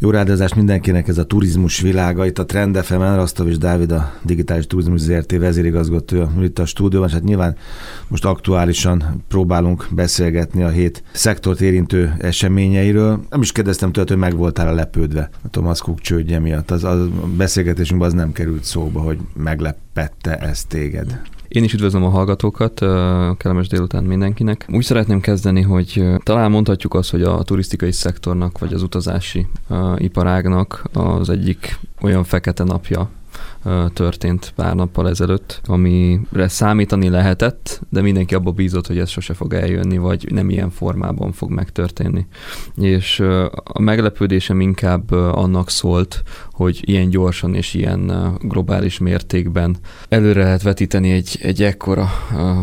Jó ráadázást mindenkinek ez a turizmus világa. Itt a Trend FM, Rasztov és Dávid, a Digitális Turizmus ZRT vezérigazgatója itt a stúdióban, és hát nyilván most aktuálisan próbálunk beszélgetni a hét szektort érintő eseményeiről. Nem is kérdeztem tőle, hogy meg voltál lepődve a Thomas Cook csődje miatt. Az, az a beszélgetésünkben az nem került szóba, hogy meglepette ez téged. Én is üdvözlöm a hallgatókat, kellemes délután mindenkinek. Úgy szeretném kezdeni, hogy talán mondhatjuk azt, hogy a turisztikai szektornak, vagy az utazási iparágnak az egyik olyan fekete napja történt pár nappal ezelőtt, amire számítani lehetett, de mindenki abba bízott, hogy ez sose fog eljönni, vagy nem ilyen formában fog megtörténni. És a meglepődésem inkább annak szólt, hogy ilyen gyorsan és ilyen globális mértékben előre lehet vetíteni egy, egy ekkora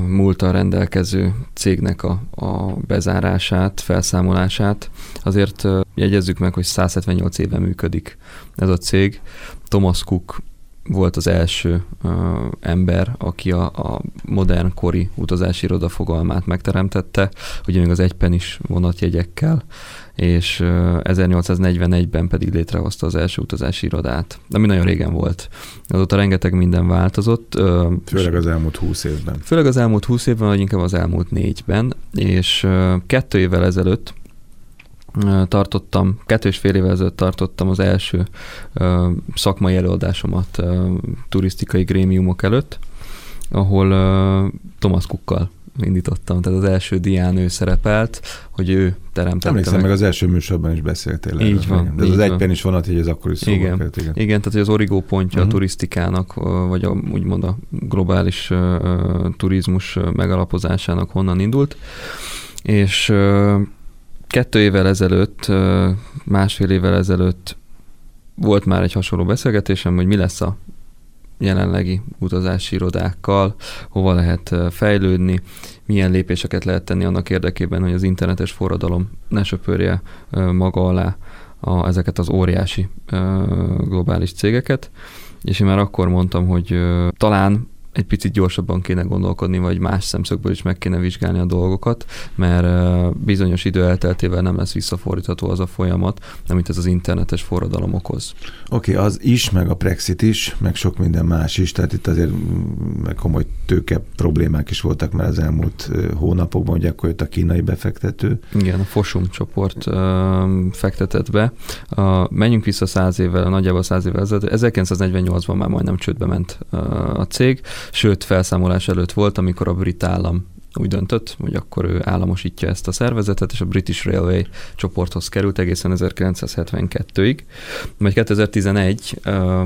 múltal rendelkező cégnek a, a bezárását, felszámolását. Azért jegyezzük meg, hogy 178 éve működik ez a cég. Thomas Cook volt az első uh, ember, aki a, a modern kori utazási iroda fogalmát megteremtette, ugye még az egypenis vonatjegyekkel, és uh, 1841-ben pedig létrehozta az első utazási irodát, ami nagyon régen volt. Azóta rengeteg minden változott. Uh, főleg az elmúlt húsz évben. Főleg az elmúlt húsz évben, vagy inkább az elmúlt négyben, és uh, kettő évvel ezelőtt tartottam, kettő és fél évvel ezelőtt tartottam az első uh, szakmai előadásomat uh, turisztikai grémiumok előtt, ahol uh, Thomas Cookkal indítottam, tehát az első dián ő szerepelt, hogy ő teremtette Emlékszem, meg. meg az első műsorban is beszéltél. Így erről, van. De ez így az egypen is vonat, hogy ez akkor is szóval igen. Kellett, igen. igen, tehát hogy az origó pontja uh-huh. a mhm. turisztikának, vagy a, úgymond a globális uh, turizmus megalapozásának honnan indult, és uh, kettő évvel ezelőtt, másfél évvel ezelőtt volt már egy hasonló beszélgetésem, hogy mi lesz a jelenlegi utazási irodákkal, hova lehet fejlődni, milyen lépéseket lehet tenni annak érdekében, hogy az internetes forradalom ne söpörje maga alá a, ezeket az óriási globális cégeket. És én már akkor mondtam, hogy talán egy picit gyorsabban kéne gondolkodni, vagy más szemszögből is meg kéne vizsgálni a dolgokat, mert bizonyos idő elteltével nem lesz visszafordítható az a folyamat, amit ez az internetes forradalom okoz. Oké, okay, az is, meg a Brexit is, meg sok minden más is, tehát itt azért meg komoly tőke problémák is voltak már az elmúlt hónapokban, hogy akkor jött a kínai befektető. Igen, a Fosum csoport uh, fektetett be. Uh, menjünk vissza száz évvel, nagyjából száz évvel ezelőtt. 1948-ban már majdnem csődbe ment a cég, sőt felszámolás előtt volt, amikor a brit állam úgy döntött, hogy akkor ő államosítja ezt a szervezetet, és a British Railway csoporthoz került egészen 1972-ig. Majd 2011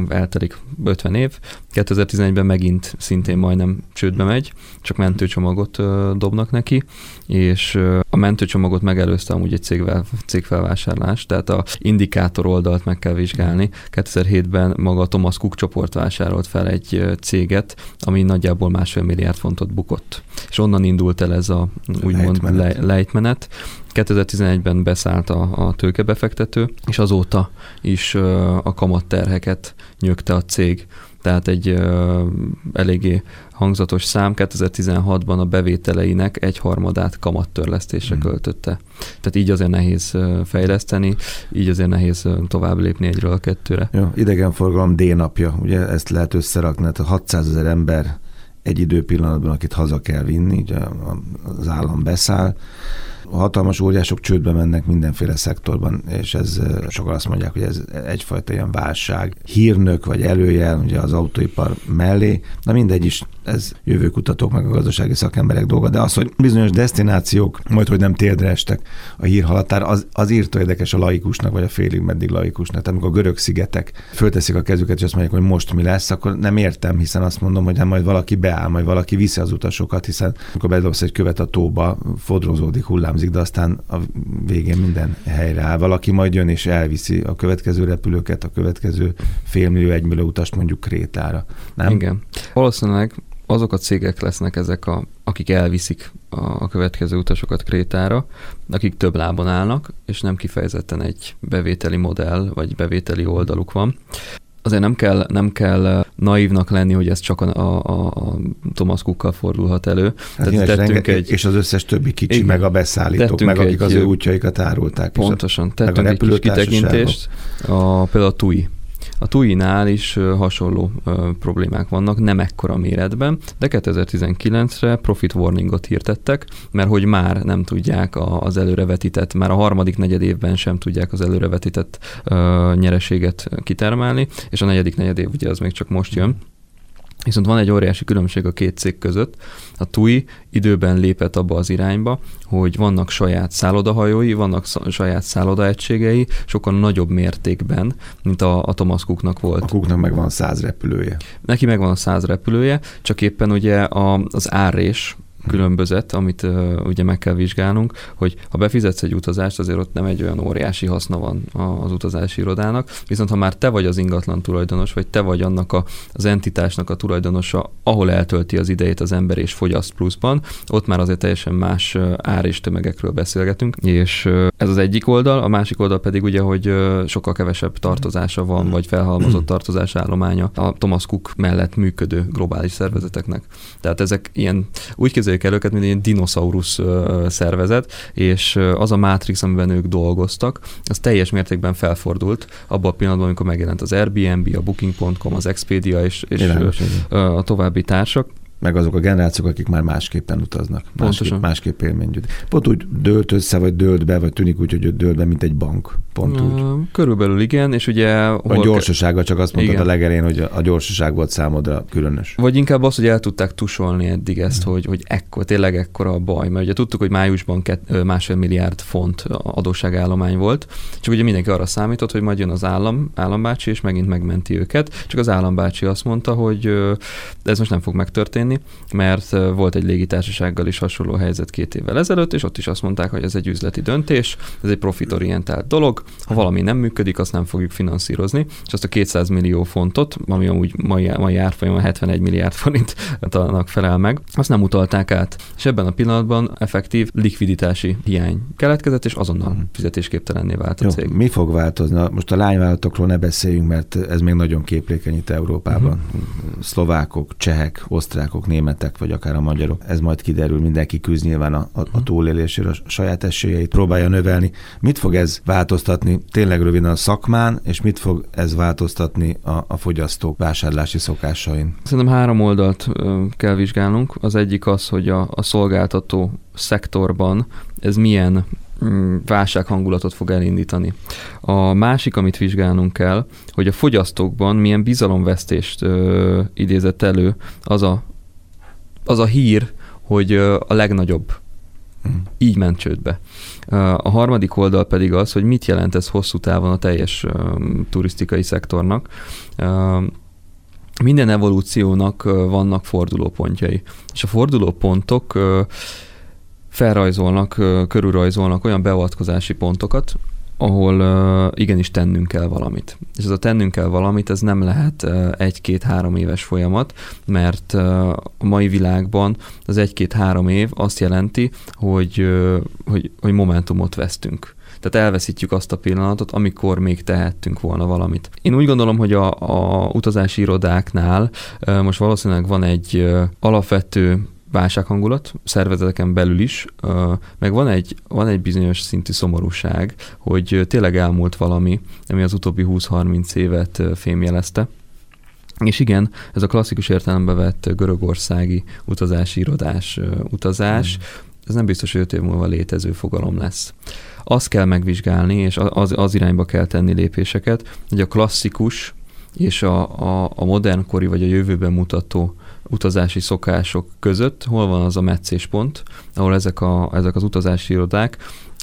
eltelik 50 év, 2011-ben megint szintén majdnem csődbe megy, csak mentőcsomagot dobnak neki, és a mentőcsomagot megelőzte amúgy egy cégvel, cégfelvásárlás, tehát a indikátor oldalt meg kell vizsgálni. 2007-ben maga a Thomas Cook csoport vásárolt fel egy céget, ami nagyjából másfél milliárd fontot bukott. És onnan indult el ez a úgymond lejtmenet. lejtmenet. 2011-ben beszállt a, a tőkebefektető, és azóta is a kamatterheket nyögte a cég tehát egy uh, eléggé hangzatos szám 2016-ban a bevételeinek egy harmadát kamattörlesztésre hmm. költötte. Tehát így azért nehéz fejleszteni, így azért nehéz tovább lépni egyről a kettőre. Jó, idegenforgalom D-napja, ugye ezt lehet összerakni, tehát 600 ezer ember egy időpillanatban, akit haza kell vinni, ugye az állam beszáll, hatalmas óriások csődbe mennek mindenféle szektorban, és ez sokan azt mondják, hogy ez egyfajta ilyen válság, hírnök vagy előjel ugye az autóipar mellé. Na mindegy is, ez jövőkutatók meg a gazdasági szakemberek dolga, de az, hogy bizonyos destinációk majd, hogy nem térdre estek a hírhalatára, az, az írtó érdekes a laikusnak, vagy a félig meddig laikusnak. Tehát amikor a görög szigetek fölteszik a kezüket, és azt mondják, hogy most mi lesz, akkor nem értem, hiszen azt mondom, hogy hát majd valaki beáll, majd valaki viszi az utasokat, hiszen amikor bedobsz egy követ a tóba, fodrozódik, hullámzik, de aztán a végén minden helyre áll. Valaki majd jön és elviszi a következő repülőket, a következő félmillió, egymillió utast mondjuk Krétára. Nem? Igen. Valószínűleg azok a cégek lesznek ezek, a, akik elviszik a, következő utasokat Krétára, akik több lábon állnak, és nem kifejezetten egy bevételi modell, vagy bevételi oldaluk van. Azért nem kell, nem kell naívnak lenni, hogy ez csak a, a, a Thomas Cookkal fordulhat elő. Hát Tehát tettünk egy, és az összes többi kicsi, igen, meg a beszállítók, meg akik egy, az ő útjaikat árulták. Pontosan, tettünk egy kis kitekintést. A, például a TUI a TUI-nál is hasonló problémák vannak, nem ekkora méretben, de 2019-re profit warningot hirtettek, mert hogy már nem tudják az előrevetített, már a harmadik negyed évben sem tudják az előrevetített nyereséget kitermelni, és a negyedik negyed év ugye az még csak most jön. Viszont van egy óriási különbség a két cég között. A TUI időben lépett abba az irányba, hogy vannak saját szállodahajói, vannak saját szállodaegységei, sokkal nagyobb mértékben, mint a, a Thomas Cooknak volt. A Cooknak meg van száz repülője. Neki meg van a száz repülője, csak éppen ugye a, az árrés, különbözet, amit uh, ugye meg kell vizsgálnunk, hogy ha befizetsz egy utazást, azért ott nem egy olyan óriási haszna van az utazási irodának, viszont ha már te vagy az ingatlan tulajdonos, vagy te vagy annak a, az entitásnak a tulajdonosa, ahol eltölti az idejét az ember és fogyaszt pluszban, ott már azért teljesen más ár és tömegekről beszélgetünk, és ez az egyik oldal, a másik oldal pedig ugye, hogy sokkal kevesebb tartozása van, vagy felhalmozott tartozás állománya a Thomas Cook mellett működő globális szervezeteknek. Tehát ezek ilyen, úgy képzeljük képzeljük el őket, mint egy dinoszaurusz szervezet, és az a Matrix, amiben ők dolgoztak, az teljes mértékben felfordult abban a pillanatban, amikor megjelent az Airbnb, a Booking.com, az Expedia és, és a további társak meg azok a generációk, akik már másképpen utaznak. Másképp, másképp élményt Pont úgy dőlt össze, vagy dőlt be, vagy tűnik úgy, hogy dőlt be, mint egy bank. Pont úgy. Körülbelül igen, és ugye... A gyorsasága, csak azt mondtad igen. a legelén, hogy a gyorsaság volt számodra különös. Vagy inkább az, hogy el tudták tusolni eddig ezt, hmm. hogy, hogy ekkor, tényleg ekkora a baj, mert ugye tudtuk, hogy májusban kett, másfél milliárd font adósságállomány volt, csak ugye mindenki arra számított, hogy majd jön az állam, állambácsi, és megint megmenti őket, csak az állambácsi azt mondta, hogy ez most nem fog megtörténni, tenni, mert volt egy légitársasággal is hasonló helyzet két évvel ezelőtt, és ott is azt mondták, hogy ez egy üzleti döntés, ez egy profitorientált dolog, ha valami nem működik, azt nem fogjuk finanszírozni, és azt a 200 millió fontot, ami amúgy mai, mai árfolyamon 71 milliárd forintnak felel meg, azt nem utalták át. És ebben a pillanatban effektív likviditási hiány keletkezett, és azonnal mhm. fizetésképtelenné vált a Jó, cég. Mi fog változni? Most a lányvállalatokról ne beszéljünk, mert ez még nagyon képlékeny itt Európában. Uh-huh. Szlovákok, csehek, osztrákok, szlovákok, németek, vagy akár a magyarok. Ez majd kiderül, mindenki küzd nyilván a, a, a mhm. túlélésére, a saját esélyeit próbálja növelni. Mit fog ez változtatni tényleg röviden a szakmán, és mit fog ez változtatni a, a fogyasztók vásárlási szokásain? Szerintem három oldalt kell vizsgálnunk. Az egyik az, hogy a, a szolgáltató szektorban ez milyen mm, válsághangulatot fog elindítani. A másik, amit vizsgálnunk kell, hogy a fogyasztókban milyen bizalomvesztést ö, idézett elő az a az a hír, hogy a legnagyobb mm. így ment csődbe. A harmadik oldal pedig az, hogy mit jelent ez hosszú távon a teljes turisztikai szektornak. Minden evolúciónak vannak fordulópontjai, és a fordulópontok felrajzolnak, körülrajzolnak olyan beavatkozási pontokat, ahol uh, igenis tennünk kell valamit. És ez a tennünk kell valamit, ez nem lehet uh, egy-két-három éves folyamat, mert uh, a mai világban az egy-két-három év azt jelenti, hogy, uh, hogy, hogy momentumot vesztünk. Tehát elveszítjük azt a pillanatot, amikor még tehettünk volna valamit. Én úgy gondolom, hogy a, a utazási irodáknál uh, most valószínűleg van egy uh, alapvető válsághangulat, szervezeteken belül is, meg van egy, van egy bizonyos szintű szomorúság, hogy tényleg elmúlt valami, ami az utóbbi 20-30 évet fémjelezte. És igen, ez a klasszikus értelembe vett görögországi utazási irodás utazás, mm. ez nem biztos, hogy öt év múlva létező fogalom lesz. Azt kell megvizsgálni, és az, az irányba kell tenni lépéseket, hogy a klasszikus és a, a, a modernkori vagy a jövőben mutató utazási szokások között, hol van az a meccéspont, ahol ezek, a, ezek az utazási irodák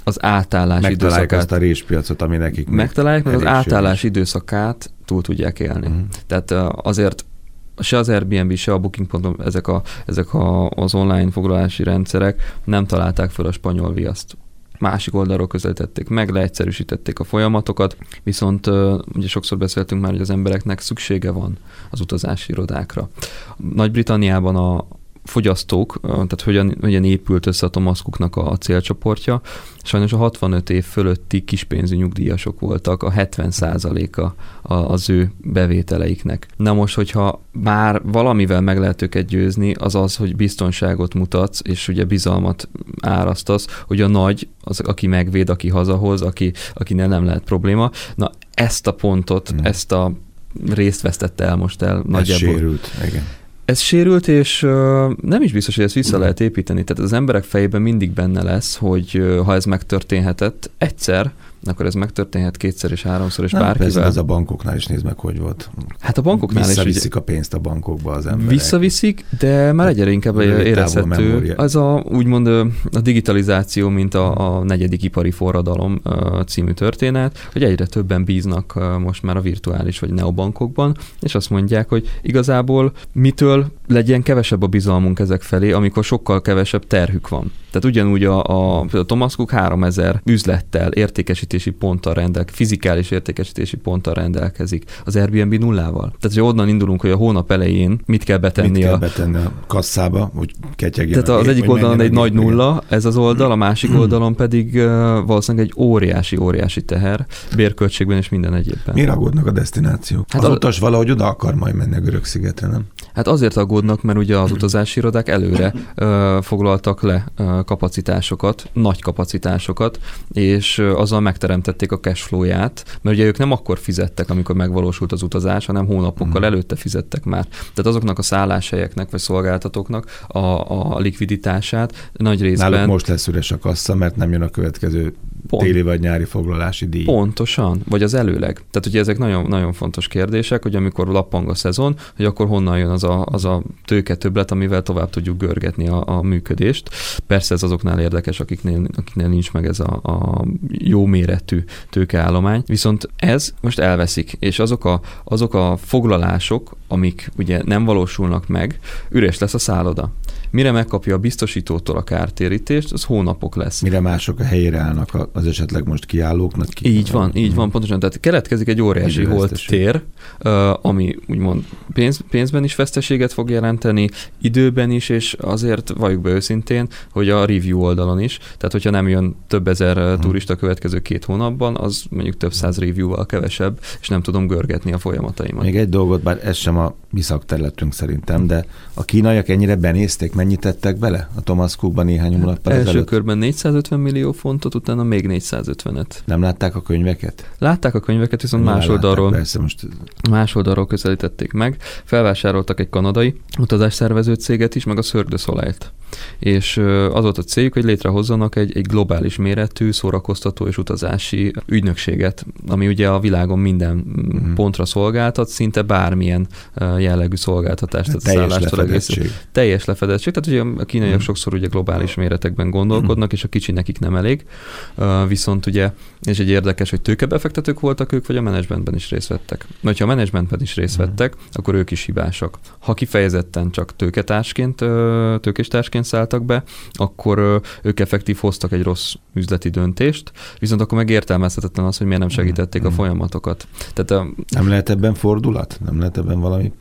az átállás Megtalálják időszakát... azt a réspiacot, ami nekik Megtalálják, meg az átállás időszakát túl tudják élni. Uh-huh. Tehát azért se az Airbnb, se a Booking.com, ezek, a, ezek a, az online foglalási rendszerek nem találták fel a spanyol viaszt másik oldalról közelítették meg, leegyszerűsítették a folyamatokat, viszont ugye sokszor beszéltünk már, hogy az embereknek szüksége van az utazási irodákra. Nagy-Britanniában a, fogyasztók, tehát hogyan, hogyan épült össze a Thomas Cooknak a, célcsoportja. Sajnos a 65 év fölötti kispénzű nyugdíjasok voltak a 70%-a az ő bevételeiknek. Na most, hogyha már valamivel meg lehet őket győzni, az az, hogy biztonságot mutatsz, és ugye bizalmat árasztasz, hogy a nagy, az, aki megvéd, aki hazahoz, aki, akinél nem lehet probléma. Na ezt a pontot, hmm. ezt a részt vesztette el most el. Ez nagyjából. sérült, igen. Ez sérült, és nem is biztos, hogy ezt vissza lehet építeni. Tehát az emberek fejében mindig benne lesz, hogy ha ez megtörténhetett egyszer, akkor ez megtörténhet kétszer és háromszor, és nem, bárkivel. Ez a bankoknál is nézd meg, hogy volt. Hát a bankoknál Visszaviszik is. Visszaviszik a pénzt a bankokba az emberek. Visszaviszik, de már egyre inkább érezhető. Az a, úgymond a digitalizáció, mint a, a negyedik ipari forradalom című történet, hogy egyre többen bíznak most már a virtuális vagy neobankokban, és azt mondják, hogy igazából mitől legyen kevesebb a bizalmunk ezek felé, amikor sokkal kevesebb terhük van. Tehát ugyanúgy a, a, a Thomas Cook 3000 üzlettel, értékesítési ponttal rendelkezik, fizikális értékesítési ponttal rendelkezik, az Airbnb nullával. Tehát, hogy onnan indulunk, hogy a hónap elején mit kell betenni, mit kell a, betenni a kasszába, hogy ketyegjen. Tehát az egyik oldalon egy nagy nulla, ez az oldal, a másik oldalon pedig uh, valószínűleg egy óriási, óriási teher, bérköltségben és minden egyébben. Miért aggódnak a destináció? Hát az, az utas valahogy oda akar majd menni a görög szigetre, nem? Hát azért aggódnak, mert ugye az utazási irodák előre uh, foglaltak le uh, kapacitásokat, nagy kapacitásokat, és azzal megteremtették a cashflow-ját, mert ugye ők nem akkor fizettek, amikor megvalósult az utazás, hanem hónapokkal mm. előtte fizettek már. Tehát azoknak a szálláshelyeknek vagy szolgáltatóknak a, a likviditását nagy részben... Náluk most lesz üres a kassa, mert nem jön a következő Pont. téli vagy nyári foglalási díj. Pontosan, vagy az előleg. Tehát ugye ezek nagyon, nagyon fontos kérdések, hogy amikor lappang a szezon, hogy akkor honnan jön az a, az a tőke többlet, amivel tovább tudjuk görgetni a, a működést. Persze ez azoknál érdekes, akiknél, akiknél nincs meg ez a, a jó méretű tőkeállomány. Viszont ez most elveszik, és azok a, azok a foglalások, amik ugye nem valósulnak meg, üres lesz a szálloda. Mire megkapja a biztosítótól a kártérítést, az hónapok lesz. Mire mások a helyére állnak az esetleg most kiállóknak? Ki? Így van, így van, pontosan. Tehát keletkezik egy óriási holt tér, ami úgymond pénz, pénzben is veszteséget fog jelenteni, időben is, és azért valljuk be őszintén, hogy a review oldalon is, tehát hogyha nem jön több ezer hmm. turista következő két hónapban, az mondjuk több száz review-val kevesebb, és nem tudom görgetni a folyamataimat. Még egy dolgot, bár ez sem a mi szakterületünk szerintem, de a kínaiak ennyire benézték, mennyit tettek bele a Thomas Cookba néhány hónappal Első ezelőtt? körben 450 millió fontot, utána még 450-et. Nem látták a könyveket? Látták a könyveket, viszont Nem más oldalról, persze, most... más oldalról közelítették meg. Felvásároltak egy kanadai utazásszervező céget is, meg a Cirque du Soleil-t és az volt a céljuk, hogy létrehozzanak egy, egy globális méretű szórakoztató és utazási ügynökséget, ami ugye a világon minden mm. pontra szolgáltat, szinte bármilyen jellegű szolgáltatást. Tehát teljes lefedettség. Egész, teljes lefedettség. Tehát ugye a kínaiak mm. sokszor ugye globális méretekben gondolkodnak, mm. és a kicsi nekik nem elég. Viszont ugye, és egy érdekes, hogy tőkebefektetők voltak ők, vagy a menedzsmentben is részt vettek. Mert ha a menedzsmentben is részt vettek, akkor ők is hibásak. Ha kifejezetten csak tőketársként, tőkéstársként szálltak be, akkor ők effektív hoztak egy rossz üzleti döntést, viszont akkor meg értelmezhetetlen az, hogy miért nem segítették a mm-hmm. folyamatokat. Tehát a... Nem lehet ebben fordulat? Nem lehet ebben valami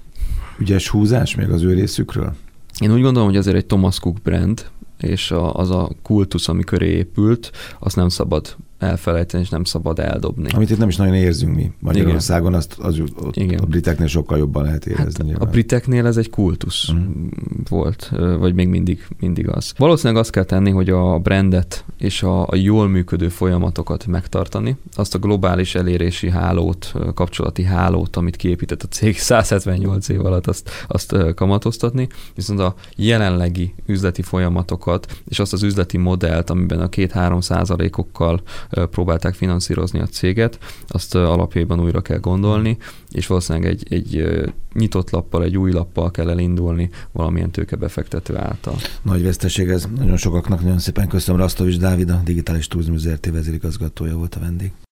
ügyes húzás még az ő részükről? Én úgy gondolom, hogy azért egy Thomas Cook brand, és a, az a kultusz, ami köré épült, azt nem szabad elfelejteni, és nem szabad eldobni. Amit itt nem is nagyon érzünk mi Magyarországon, Igen. azt az, ott Igen. a briteknél sokkal jobban lehet érezni. Hát a briteknél ez egy kultusz mm. volt, vagy még mindig, mindig az. Valószínűleg azt kell tenni, hogy a brandet és a, a jól működő folyamatokat megtartani, azt a globális elérési hálót, kapcsolati hálót, amit kiépített a cég 178 év alatt, azt, azt kamatoztatni, viszont a jelenlegi üzleti folyamatokat és azt az üzleti modellt, amiben a két-három százalékokkal próbálták finanszírozni a céget, azt alapjában újra kell gondolni, és valószínűleg egy, egy nyitott lappal, egy új lappal kell elindulni valamilyen tőkebefektető által. Nagy veszteség ez nagyon sokaknak, nagyon szépen köszönöm. Rastovics Dávid, a Digitális Turizmus ZRT vezérigazgatója volt a vendég.